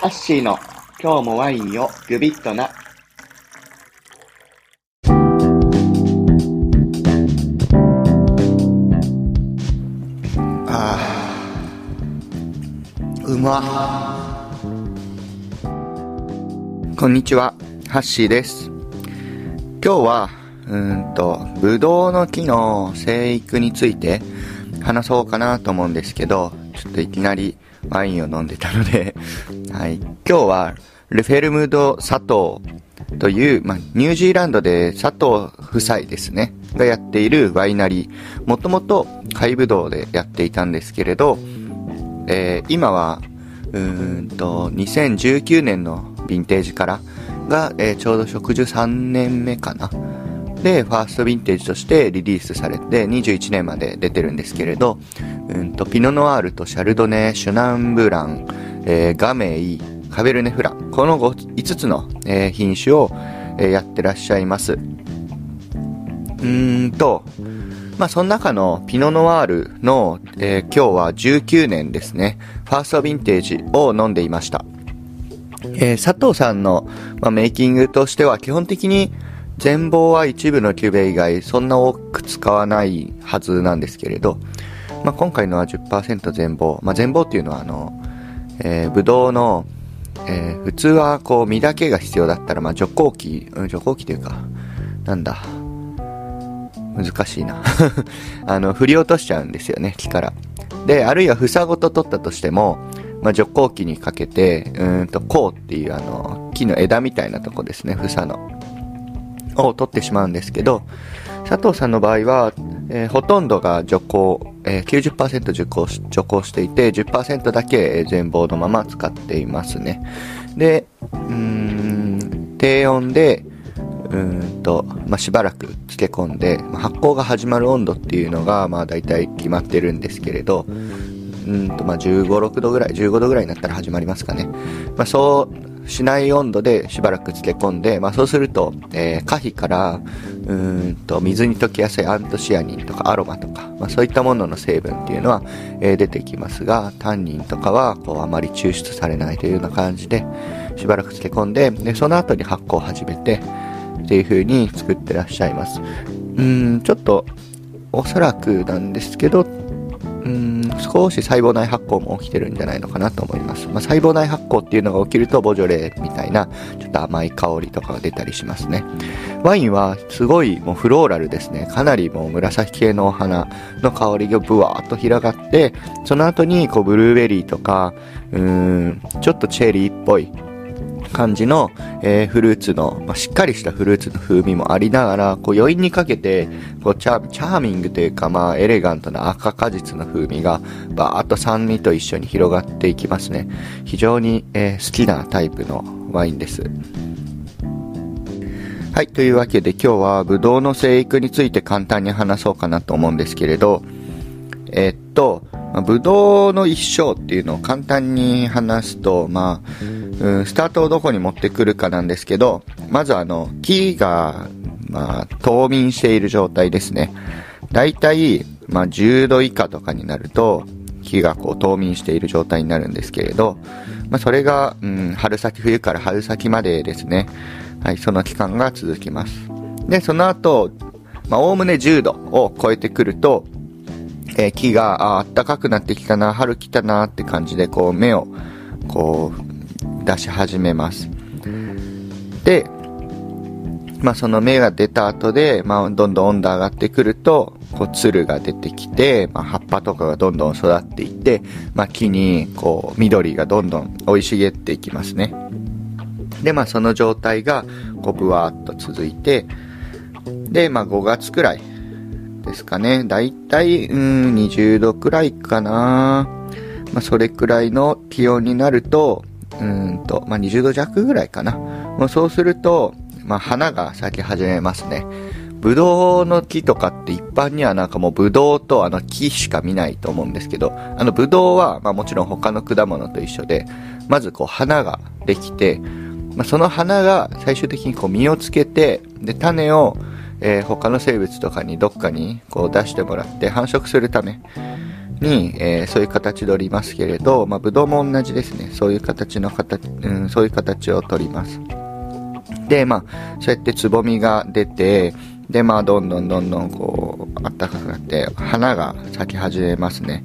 ハッシーの今日もワインをグビッとな。あーうま。こんにちは。ハッシーです。今日はうんとブドウの木の生育について話そうかなと思うんですけどちょっといきなりワインを飲んでたのではい今日はルフェルムド佐藤という、まあ、ニュージーランドで佐藤夫妻ですね、がやっているワイナリー。もともと貝ぶどうでやっていたんですけれど、えー今は、うんと、2019年のヴィンテージからが、えーちょうど植樹3年目かな。で、ファーストヴィンテージとしてリリースされて、21年まで出てるんですけれど、うんと、ピノノワールとシャルドネ、シュナンブラン、えーガメイ、カベルネフラン、この 5, つの、えー品種を、えーやってらっしゃいます。うーんと、まあ、その中のピノノワールの、えー今日は19年ですね、ファーストヴィンテージを飲んでいました。えー佐藤さんの、まあ、メイキングとしては基本的に全房は一部のキュヴェ以外そんな多く使わないはずなんですけれど、まあ、今回のは10%全貌、まあ、全貌っていうのはあの、えー、ブドウの、えー普通はこう実だけが必要だったら、まあ、除光器、うん除光器というか、なんだ、難しいな。あの、振り落としちゃうんですよね、木から。で、あるいは房ごと取ったとしても、まあ、除光器にかけて、うんと、こうっていうあの、木の枝みたいなとこですね、房の。を取ってしまうんですけど、佐藤さんの場合は、えーほとんどが除光、えー90%除光し除光していて、10%だけ全貌のまま使っていますね。で、うん、低温で、うんと、まあ、しばらく漬け込んで、まあ発酵が始まる温度っていうのが、ま、大体決まってるんですけれど、うーんと、まあ、15、6度ぐらい、15度ぐらいになったら始まりますかね。まあ、そうしない温度でしばらく漬け込んで、まあ、そうすると、えー可否から、うんと、水に溶けやすいアントシアニンとかアロマとか、まあ、そういったものの成分っていうのは、えー出てきますが、タンニンとかは、こう、あまり抽出されないというような感じで、しばらく漬け込んで、で、その後に発酵を始めて、っていう風に作ってらっしゃいます。うん、ちょっと、おそらくなんですけど、少し細胞内発酵も起きてるんじゃないのかなと思います。まあ、細胞内発酵っていうのが起きると、ボジョレーみたいな、ちょっと甘い香りとかが出たりしますね。ワインはすごいもうフローラルですね。かなりもう紫系のお花の香りがブワーっと広がって、その後にこうブルーベリーとか、うーん、ちょっとチェリーっぽい感じの、えーフルーツの、まあ、しっかりしたフルーツの風味もありながら、こう余韻にかけて、こうチャチャーミングというか、まあエレガントな赤果実の風味が、バーっと酸味と一緒に広がっていきますね。非常に、えー好きなタイプのワインです。はい。というわけで今日はブドウの生育について簡単に話そうかなと思うんですけれど、えっと、まあブドウの一生っていうのを簡単に話すと、まあ、うん、スタートをどこに持ってくるかなんですけど、まずあの、木が、まあ、冬眠している状態ですね。だいたい、まあ、10度以下とかになると、木がこう冬眠している状態になるんですけれど、まあ、それが、うん、春先、冬から春先までですね。はい、その期間が続きます。で、その後、まあ、おおむね10度を超えてくると、えー木が、あ、暖かくなってきたな、春来たなって感じで、こう、芽を、こう、出し始めます。で、まあ、その芽が出た後で、まあ、どんどん温度上がってくると、こう、つるが出てきて、まあ、葉っぱとかがどんどん育っていって、まあ、木に、こう、緑がどんどん生い茂っていきますね。で、まあ、その状態が、こう、ぶわーっと続いて、で、まあ、5月くらいですかね。だいたい、うん、20度くらいかな。まあ、それくらいの気温になると、うんと、まあ、20度弱ぐらいかな。もうそうすると、まあ、花が咲き始めますね。ブドウの木とかって一般にはなんかもうブドウとあの木しか見ないと思うんですけど、あのブドウはまもちろん他の果物と一緒で、まずこう花ができて、まあ、その花が最終的にこう実をつけて、で、種を、えー他の生物とかにどっかにこう出してもらって繁殖するため、に、えー、そういう形でおりますけれど、まあ、ブドウも同じですね。そういう形の形、うん、そういう形を取ります。で、まあ、そうやってつぼみが出て、で、まあ、どんどんどんどんこう、暖かくなって、花が咲き始めますね。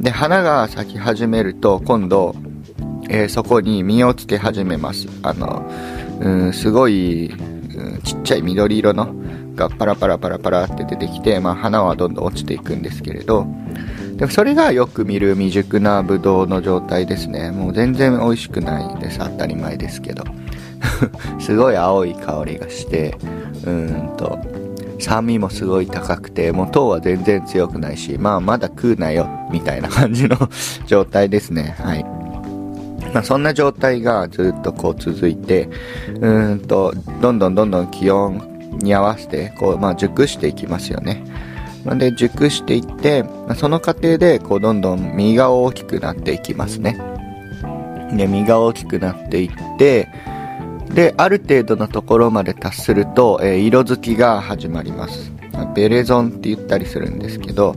で、花が咲き始めると、今度、えー、そこに実をつけ始めます。あの、うん、すごい、うん、ちっちゃい緑色のがパラパラパラパラって出てきて、まあ、花はどんどん落ちていくんですけれど、でそれがよく見る未熟なブドウの状態ですね。もう全然美味しくないです。当たり前ですけど。すごい青い香りがして、うんと、酸味もすごい高くて、もう糖は全然強くないし、まあまだ食うなよ、みたいな感じの状態ですね。はい。まあそんな状態がずっとこう続いて、うーんと、どんどんどんどん気温に合わせて、こう、まあ熟していきますよね。で、熟していって、その過程で、こう、どんどん実が大きくなっていきますね。で、実が大きくなっていって、で、ある程度のところまで達すると、えー、色づきが始まります。ベレゾンって言ったりするんですけど、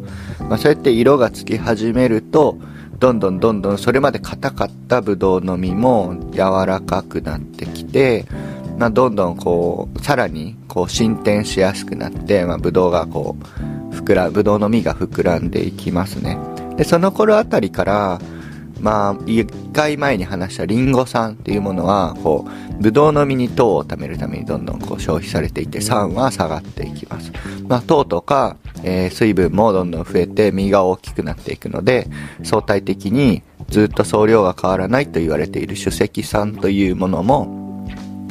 まあ、そうやって色がつき始めると、どんどんどんどんそれまで硬かったブドウの実も柔らかくなってきて、まあ、どんどんこう、さらにこう進展しやすくなって、まあ、ブドウがこう、膨ら、ブドウの実が膨らんでいきますね。で、その頃あたりから、まあ、一回前に話したリンゴ酸っていうものは、こう、ブドウの実に糖を貯めるためにどんどんこう消費されていて、酸は下がっていきます。まあ、糖とか、えー、水分もどんどん増えて実が大きくなっていくので、相対的にずっと総量が変わらないと言われている主積酸というものも、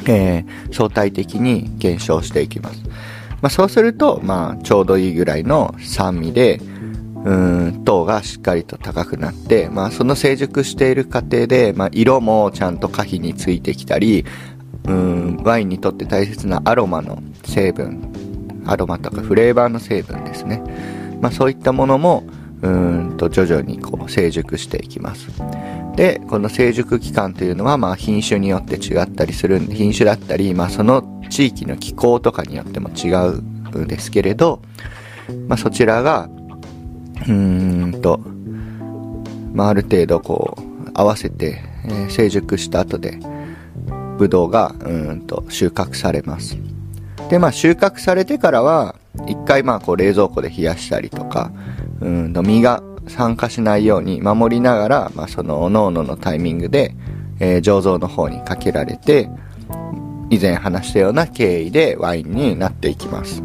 えー、相対的に減少していきます。まあ、そうすると、まあ、ちょうどいいぐらいの酸味で、うん糖がしっかりと高くなって、まあ、その成熟している過程で、まあ、色もちゃんと可否についてきたりうんワインにとって大切なアロマの成分アロマとかフレーバーの成分ですね、まあ、そういったものもうんと徐々にこう成熟していきます。でこの成熟期間というのはまあ品種によって違ったりするんで品種だったり、まあ、その地域の気候とかによっても違うんですけれど、まあ、そちらがうーんと、まあ、ある程度こう、合わせて、えー、成熟した後で、ブドウが、うんと、収穫されます。で、まあ、収穫されてからは、一回まあ、こう、冷蔵庫で冷やしたりとか、うんと、実が酸化しないように守りながら、まあ、その、おのおののタイミングで、えー、醸造の方にかけられて、以前話したような経緯でワインになっていきます。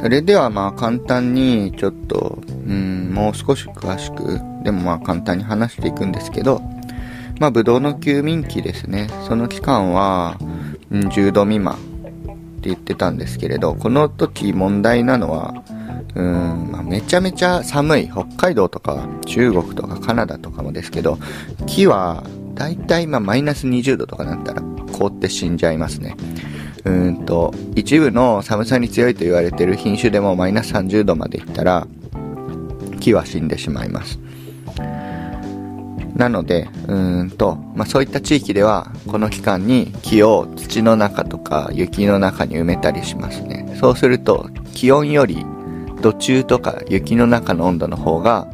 それではまあ簡単にちょっと、うん、もう少し詳しく、でもまあ簡単に話していくんですけど、まあブドウの休眠期ですね。その期間は、うん、10度未満って言ってたんですけれど、この時問題なのは、うん、まあ、めちゃめちゃ寒い。北海道とか中国とかカナダとかもですけど、木はだいたいまマイナス20度とかなったら凍って死んじゃいますね。うんと、一部の寒さに強いと言われてる品種でもマイナス30度までいったら、木は死んでしまいます。なので、うんと、まあ、そういった地域では、この期間に木を土の中とか雪の中に埋めたりしますね。そうすると、気温より土中とか雪の中の温度の方が、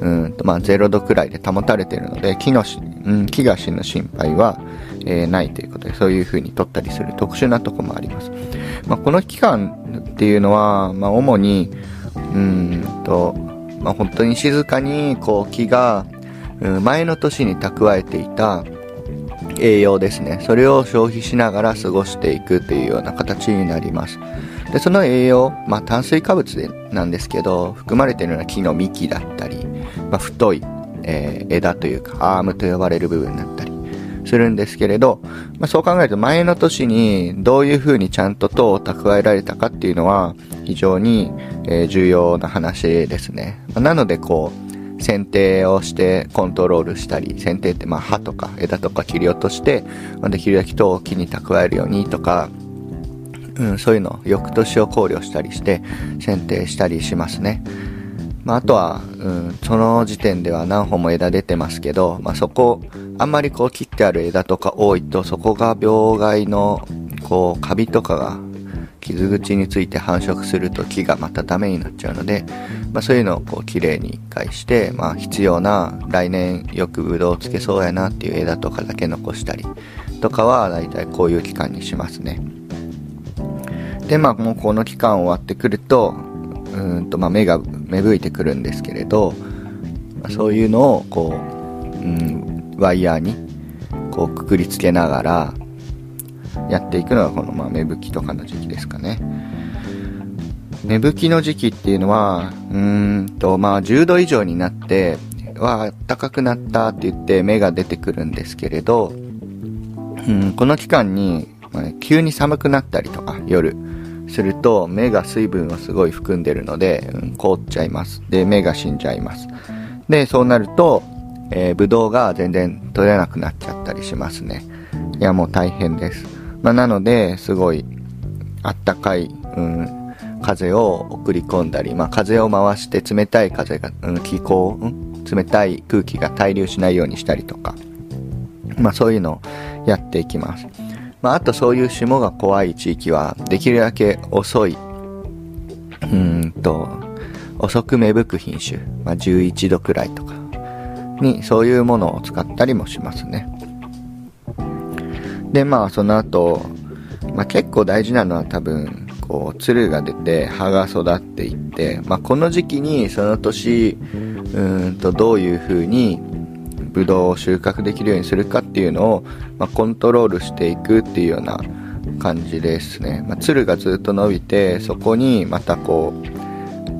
うんと、まあ、0度くらいで保たれているので、木のし、うん、木が死ぬ心配は、えー、ないということで、そういう風に取ったりする特殊なとこもあります。まあ、この期間っていうのは、まあ、主に、うんと、まあ、本当に静かに、こう、木が、前の年に蓄えていた栄養ですね。それを消費しながら過ごしていくというような形になります。で、その栄養、まあ、炭水化物でなんですけど、含まれているのは木の幹だったり、まあ、太い、えー、枝というか、アームと呼ばれる部分だったり、するんですけれど、まあ、そう考えると前の年にどういう風にちゃんと糖を蓄えられたかっていうのは非常に、え、重要な話ですね。ま、なのでこう、剪定をしてコントロールしたり、剪定ってまあ葉とか枝とか切り落として、できるだけ糖を木に蓄えるようにとか、うん、そういうの翌年を考慮したりして剪定したりしますね。まあ、あとは、うん、その時点では何本も枝出てますけど、まあ、そこ、あんまりこう切ってある枝とか多いと、そこが病害の、こう、カビとかが傷口について繁殖すると木がまたダメになっちゃうので、まあ、そういうのをこう綺麗に返して、まあ、必要な来年よくブドウつけそうやなっていう枝とかだけ残したりとかはだいたいこういう期間にしますねでまあもうこの期間終わってくるとうんとまあ芽が芽吹いてくるんですけれど、ま、そういうのをこう、うん、ワイヤーにこうくくりつけながらやっていくのがこのまあ芽吹きとかの時期ですかね。芽吹きの時期っていうのは、うんと、まあ10度以上になって、わ暖かくなったって言って芽が出てくるんですけれど、うん、この期間に、ま、急に寒くなったりとか、夜、すると芽が水分をすごい含んでるので、うん、凍っちゃいます。で、芽が死んじゃいます。で、そうなると、えー、ブドウが全然取れなくなっちゃったりしますね。いや、もう大変です。まあ、なので、すごい、あったかい、うん、風を送り込んだり、まあ、風を回して冷たい風が、うん、気候、うん、冷たい空気が滞留しないようにしたりとか、まあ、そういうのをやっていきます。まあ、あとそういう霜が怖い地域は、できるだけ遅い、うんと、遅く芽吹く品種、まあ、11度くらいとか。に、そういうものを使ったりもしますね。で、まあ、その後、まあ、結構大事なのは多分、こう、つるが出て、葉が育っていって、まあ、この時期にその年、うんと、どういう風に、ブドウを収穫できるようにするかっていうのを、まあ、コントロールしていくっていうような感じですね。まあ、つるがずっと伸びて、そこにまたこ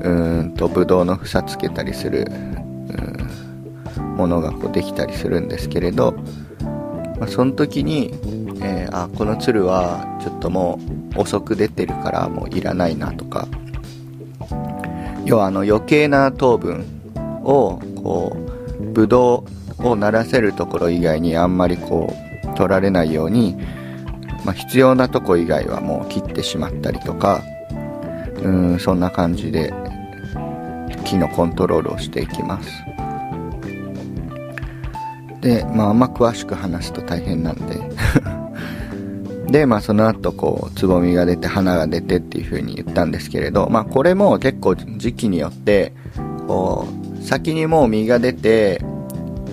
う、うんと、ブドウの房つけたりする、うん、ものがこうできたりするんですけれど、まあ、その時に、えー、あこの鶴はちょっともう遅く出てるからもういらないなとか要はあの余計な糖分をこうブドウをならせるところ以外にあんまりこう取られないように、まあ、必要なとこ以外はもう切ってしまったりとかうんそんな感じで木のコントロールをしていきます。でまああんま詳しく話すと大変なんで。で、まあその後こう、つぼみが出て花が出てっていう風に言ったんですけれど、まあこれも結構時期によって、こう、先にもう実が出て、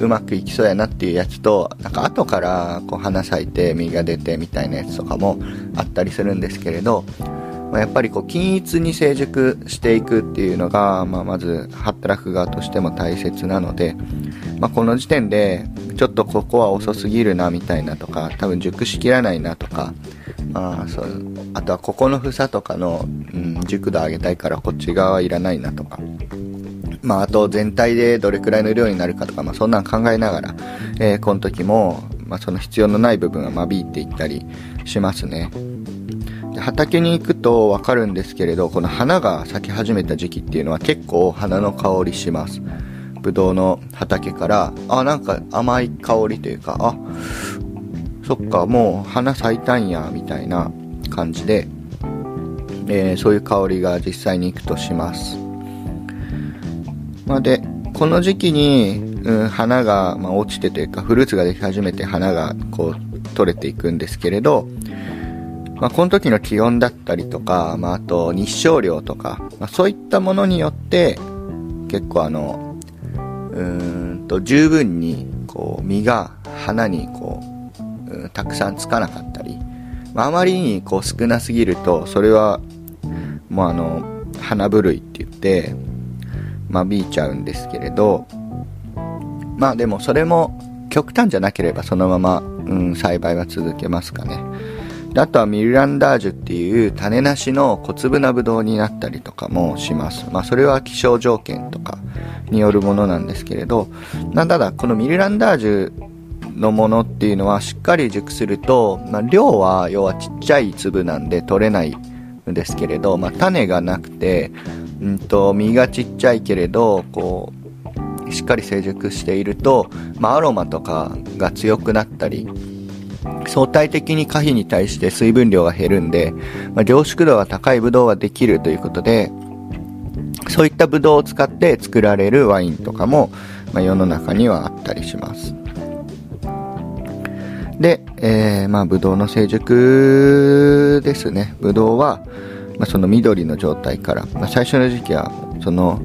うまくいきそうやなっていうやつと、なんか後からこう花咲いて実が出てみたいなやつとかもあったりするんですけれど、ま、やっぱりこう均一に成熟していくっていうのが、まあ、まず働く側としても大切なので、まあ、この時点でちょっとここは遅すぎるなみたいなとか多分熟しきらないなとか、まあ、そうあとはここの房とかの、うん、熟度上げたいからこっち側はいらないなとか、まあ、あと全体でどれくらいの量になるかとか、まあ、そんなん考えながら、えー、この時も、まあ、その必要のない部分は間引いていったりしますね。畑に行くとわかるんですけれど、この花が咲き始めた時期っていうのは結構花の香りします。ぶどうの畑から、あ、なんか甘い香りというか、あ、そっか、もう花咲いたんや、みたいな感じで、えー、そういう香りが実際に行くとします。まあ、で、この時期に、うん、花が、まあ、落ちてというか、フルーツができ始めて花がこう取れていくんですけれど、まあ、この時の気温だったりとか、まあ、あと日照量とか、まあ、そういったものによって結構あのうんと十分にこう実が花にこう、うたくさんつかなかったり、まあ、あまりにこう少なすぎるとそれはもうあの花ぶるいって言って間引いちゃうんですけれどまあでもそれも極端じゃなければそのまま、うん、栽培は続けますかね。あとはミルランダージュっていう種なしの小粒なブドウになったりとかもします。まあそれは気象条件とかによるものなんですけれど、なんだだこのミルランダージュのものっていうのはしっかり熟すると、まあ、量は要はちっちゃい粒なんで取れないんですけれど、まあ、種がなくて、うんと、実がちっちゃいけれど、こう、しっかり成熟していると、まあ、アロマとかが強くなったり、相対的に可否に対して水分量が減るんで、まあ、凝縮度が高いブドウができるということで、そういったブドウを使って作られるワインとかも、まあ、世の中にはあったりします。で、えー、まあ、ブドウの成熟ですね。ブドウは、まあ、その緑の状態から、まあ、最初の時期は、その、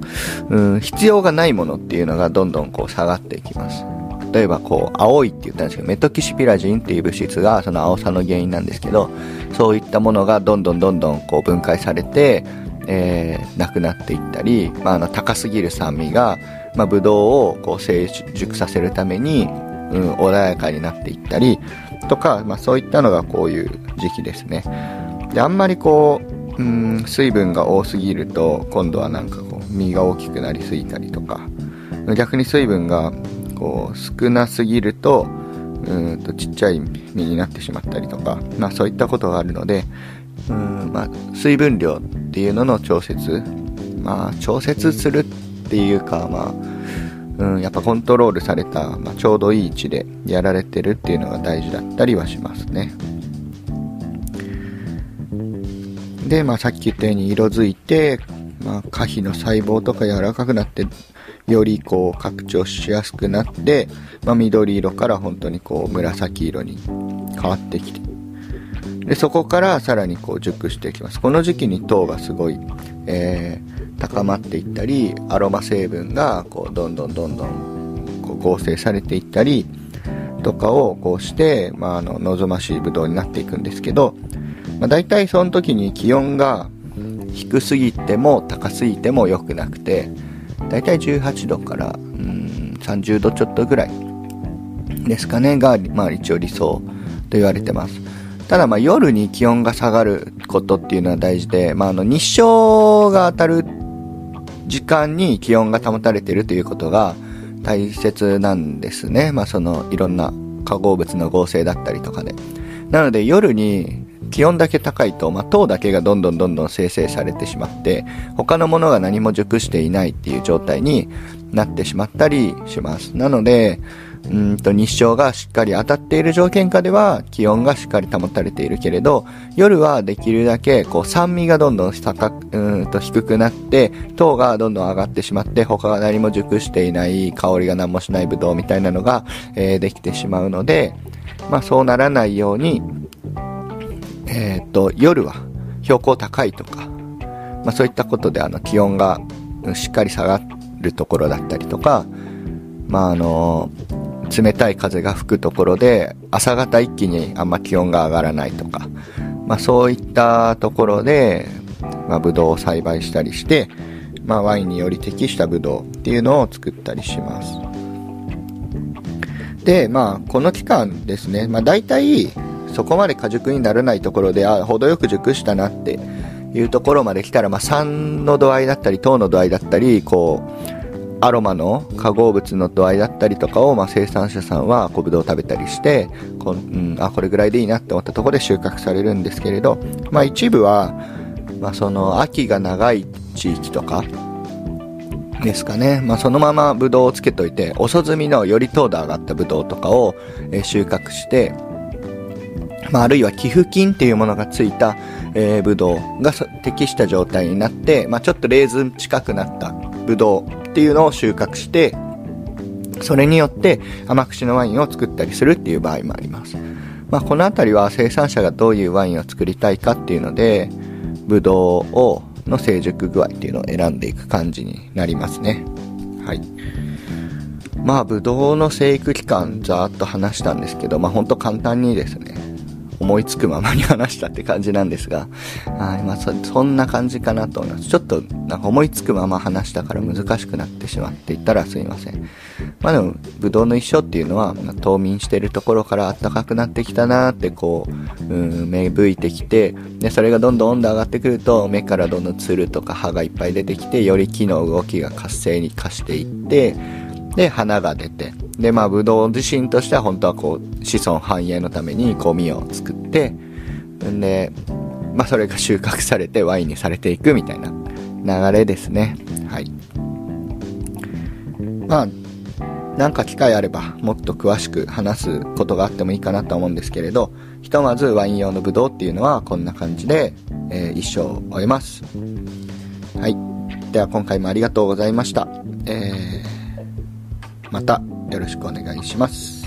うん、必要がないものっていうのがどんどんこう下がっていきます。例えばこう、青いって言ったんですけど、メトキシピラジンっていう物質がその青さの原因なんですけど、そういったものがどんどんどんどんこう分解されて、えー、なくなっていったり、まあ、あの高すぎる酸味が、まあ、ブドウをこう成熟させるために、うん、穏やかになっていったりとか、まあ、そういったのがこういう時期ですねであんまりこう、うん、水分が多すぎると今度はなんかこう実が大きくなりすぎたりとか。逆に水分がこう少なすぎるとうんとちっちゃい実になってしまったりとか、まあ、そういったことがあるのでうん、まあ、水分量っていうのの調節。まあ調節するっていうかまあうん、やっぱコントロールされた、まあ、ちょうどいい位置でやられてるっていうのが大事だったりはしますね。で、まあ、さっき言ったように色づいて、まあ、可否の細胞とか柔らかくなってよりこう拡張しやすくなって、まあ、緑色から本当にこう紫色に変わってきて。でそこからさらにこう熟していきます。この時期に糖がすごい、えー、高まっていったりアロマ成分がこうどんどんどんどんこう合成されていったりとかをこうして、まあ、あの望ましいブドウになっていくんですけど、まあ、大体その時に気温が低すぎても高すぎても良くなくて大体18度からうん30度ちょっとぐらいですかねが、まあ、一応理想と言われてますただまあ夜に気温が下がることっていうのは大事で、まあ、あの日照が当たる時間に気温が保たれているということが大切なんですね。まあそのいろんな化合物の合成だったりとかで。なので夜に気温だけ高いと、まあ、糖だけがどんどんどんどん生成されてしまって、他のものが何も熟していないっていう状態になってしまったりします。なので、うんと日照がしっかり当たっている条件下では気温がしっかり保たれているけれど夜はできるだけこう酸味がどんどん高くうんと低くなって糖がどんどん上がってしまって他が何も熟していない香りが何もしないブドウみたいなのが、えー、できてしまうので、まあ、そうならないように、えー、と夜は標高高いとか、まあ、そういったことであの気温がしっかり下がるところだったりとか、まああの冷たい風が吹くところで朝方一気にあんま気温が上がらないとか、まあ、そういったところで、まあ、ブドウを栽培したりして、まあ、ワインにより適したブドウっていうのを作ったりします。でまあこの期間ですね、まあ、大体そこまで果熟にならないところであ程よく熟したなっていうところまで来たら、まあ、酸の度合いだったり糖の度合いだったりこうアロマの化合物の度合いだったりとかを、まあ、生産者さんは小ぶどうを食べたりしてこ,、うん、あこれぐらいでいいなって思ったところで収穫されるんですけれど、まあ、一部は、まあ、その秋が長い地域とかですかね、まあ、そのままブドウをつけといて遅摘みのより糖度上がったブドウとかを、え収穫して、まあ、あるいは寄付金っていうものがついた、えー、ブドウが適した状態になって、まあ、ちょっとレーズン近くなったブドウっていうのを収穫して、それによって甘口のワインを作ったりするっていう場合もあります。まあ、この辺りは生産者がどういうワインを作りたいかっていうので、ブドウをの成熟具合っていうのを選んでいく感じになりますね。はい。まあ、ブドウの生育期間、ざーっと話したんですけど、まあ、ほんと簡単にですね、思いつくままに話したって感じなんですが、はいまあそ、そんな感じかなと思います。ちょっとなんか思いつくまま話したから難しくなってしまっていたらすいません。まあでも、ブドウの一生っていうのは、まあ、冬眠してるところから暖かくなってきたなーってこう、うん、芽吹いてきて、で、それがどんどん温度上がってくると、目からどんどんつるとか葉がいっぱい出てきて、より木の動きが活性に化していって、で、花が出て、で、まあ、ブドウ自身としては本当はこう、子孫繁栄のためにゴミを作って、んで、まあ、それが収穫されてワインにされていくみたいな流れですね。はい。まあ、なんか機会あればもっと詳しく話すことがあってもいいかなと思うんですけれど、ひとまずワイン用のブドウっていうのはこんな感じで、えー、一生終えます。はい。では今回もありがとうございました。えー、またよろしくお願いします。